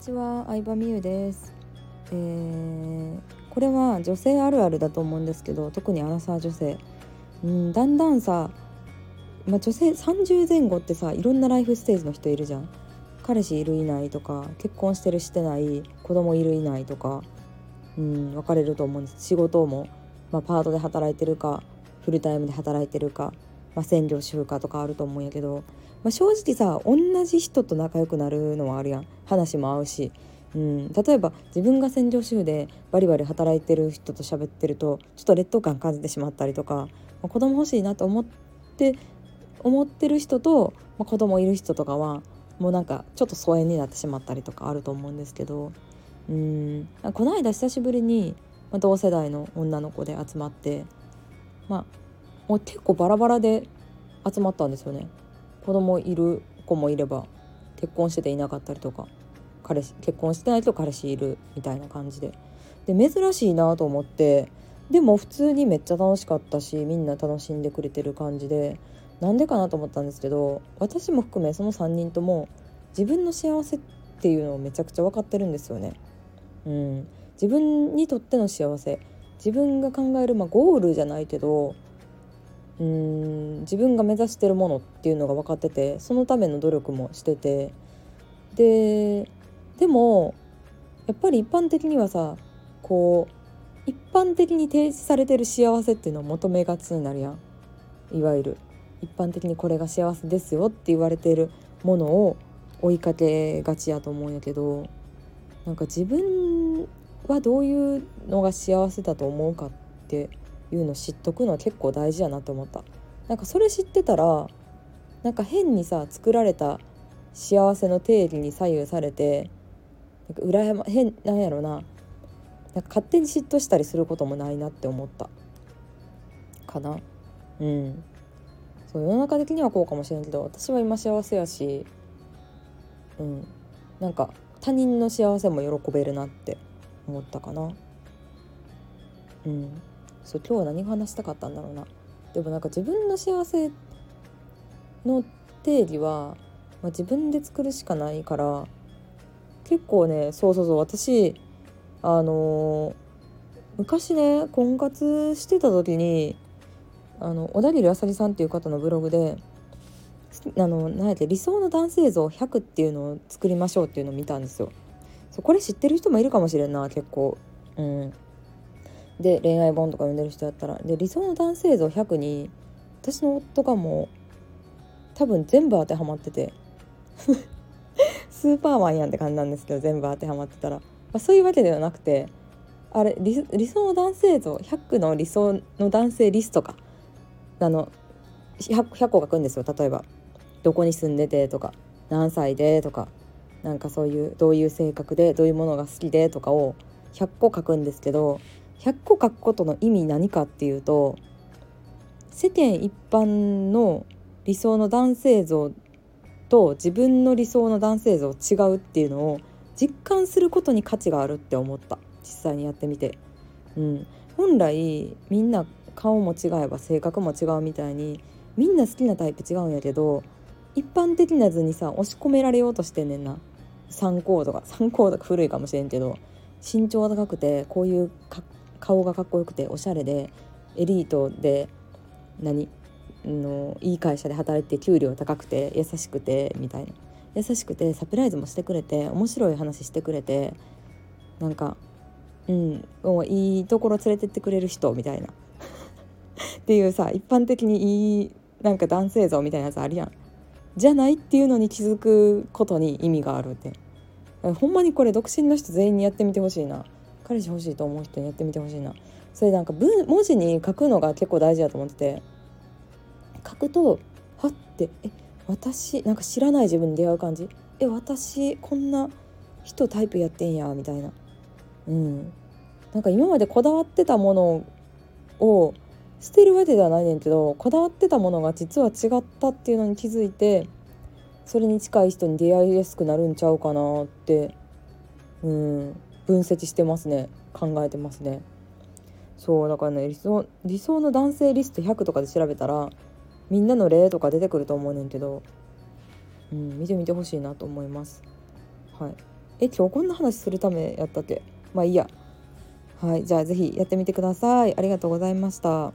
ちは、相葉美優です、えー、これは女性あるあるだと思うんですけど特にアラサー女性。うんだんだんさ、まあ、女性30前後ってさいろんなライフステージの人いるじゃん。彼氏いるいないとか結婚してるしてない子供いるいないとかうん分かれると思うんです。仕事も、まあ、パートで働いてるかフルタイムで働いてるか、まあ、専業主婦かとかあると思うんやけどまあ、正直さ同じ人と仲良くなるのはあるやん。話も合うし、うん、例えば自分が専業主婦でバリバリ働いてる人と喋ってるとちょっと劣等感感じてしまったりとか、まあ、子供欲しいなと思って思ってる人と、まあ、子供いる人とかはもうなんかちょっと疎遠になってしまったりとかあると思うんですけど。うん。この間久しぶりに、まあ、同世代の女の子で集まってまあもう結構バラバラで集まったんですよね。子供いる子もいれば結婚してていなかったりとか彼氏結婚してないと彼氏いるみたいな感じでで珍しいなと思ってでも普通にめっちゃ楽しかったしみんな楽しんでくれてる感じでなんでかなと思ったんですけど私も含めその3人とも自分の幸せっていうのをめちゃくちゃ分かってるんですよね。うん、自分にとっての幸せ自分が考える、まあ、ゴールじゃないけどうーん自分が目指してるものっていうのが分かっててそのための努力もしてて。ででもやっぱり一般的にはさこう一般的に提示されてる幸せっていうのを求めがちになるやん。いわゆる一般的にこれが幸せですよって言われてるものを追いかけがちやと思うんやけどなんか自分はどういうのが幸せだと思うかっていうの知っとくのは結構大事やなと思った。なんかそれ知ってたらなんか変にさ作られた幸せの定義に左右されてなんか羨ま変なんやろな。なんか勝手に嫉妬したりすることもないなって思った。かな。うん。そう世の中的にはこうかもしれんけど私は今幸せやしうん。なんか他人の幸せも喜べるなって思ったかな。うん。そう今日は何話したかったんだろうなでもなんか自分の幸せの定義は、まあ、自分で作るしかないから結構ねそうそうそう私あのー、昔ね婚活してた時にあの小田切あさりさんっていう方のブログであの何やって理想の男性像100っていうのを作りましょうっていうのを見たんですよ。そうこれ知ってる人もいるかもしれんな結構。うん、で恋愛本とか読んでる人やったら。で理想の男性像100に私の夫がもう多分全部当てはまってて。スーパーマンやんって感じなんですけど全部当てはまってたら、まあ、そういうわけではなくてあれ理想の男性像100の理想の男性リストか。あの 100, 100個書くんですよ例えば。どこに住んでてとか何歳でとか。なんかそういうどういう性格でどういうものが好きでとかを100個書くんですけど100個書くことの意味何かっていうと世間一般の理想の男性像と自分の理想の男性像違うっていうのを実感することに価値があるって思った。実際にやってみて。うん、本来みんな顔も違えば性格も違うみたいにみんな好きなタイプ違うんやけど一般的な図にさ押し込められようとしてんねんな。3コードが。3コードが古いかもしれんけど身長高くてこういう格顔がかっこよくておしゃれでエリートで何？のいい会社で働いて給料高くて優しくてみたいな。優しくてサプライズもしてくれて面白い話してくれてなんかうんいいところ連れてってくれる人みたいな。っていうさ一般的にいいなんか男性像みたいなやつあるやん。じゃないっていうのに気づくことに意味があるって。ほんまにこれ独身の人全員にやってみてほしいな。彼氏欲しいと思う人にやってみてほしいな。それなんか文文字に書くのが結構大事だと思ってて。書くとはってえ私なんか知らない自分に出会う感じ？え私こんな人タイプやってんやみたいな。うん。なんか今までこだわってたものを捨てるわけではないねんけどこだわってたものが実は違ったっていうのに気づいてそれに近い人に出会いやすくなるんちゃうかなって。うん。分析してますね。考えてますね。そうだからね理想理想の男性リスト100とかで調べたらみんなの例とか出てくると思うねんけど、うん、見てみてほしいなと思います。はい。え今日こんな話するためやったっけ？まあいいや。はいじゃあ是非やってみてください。ありがとうございました。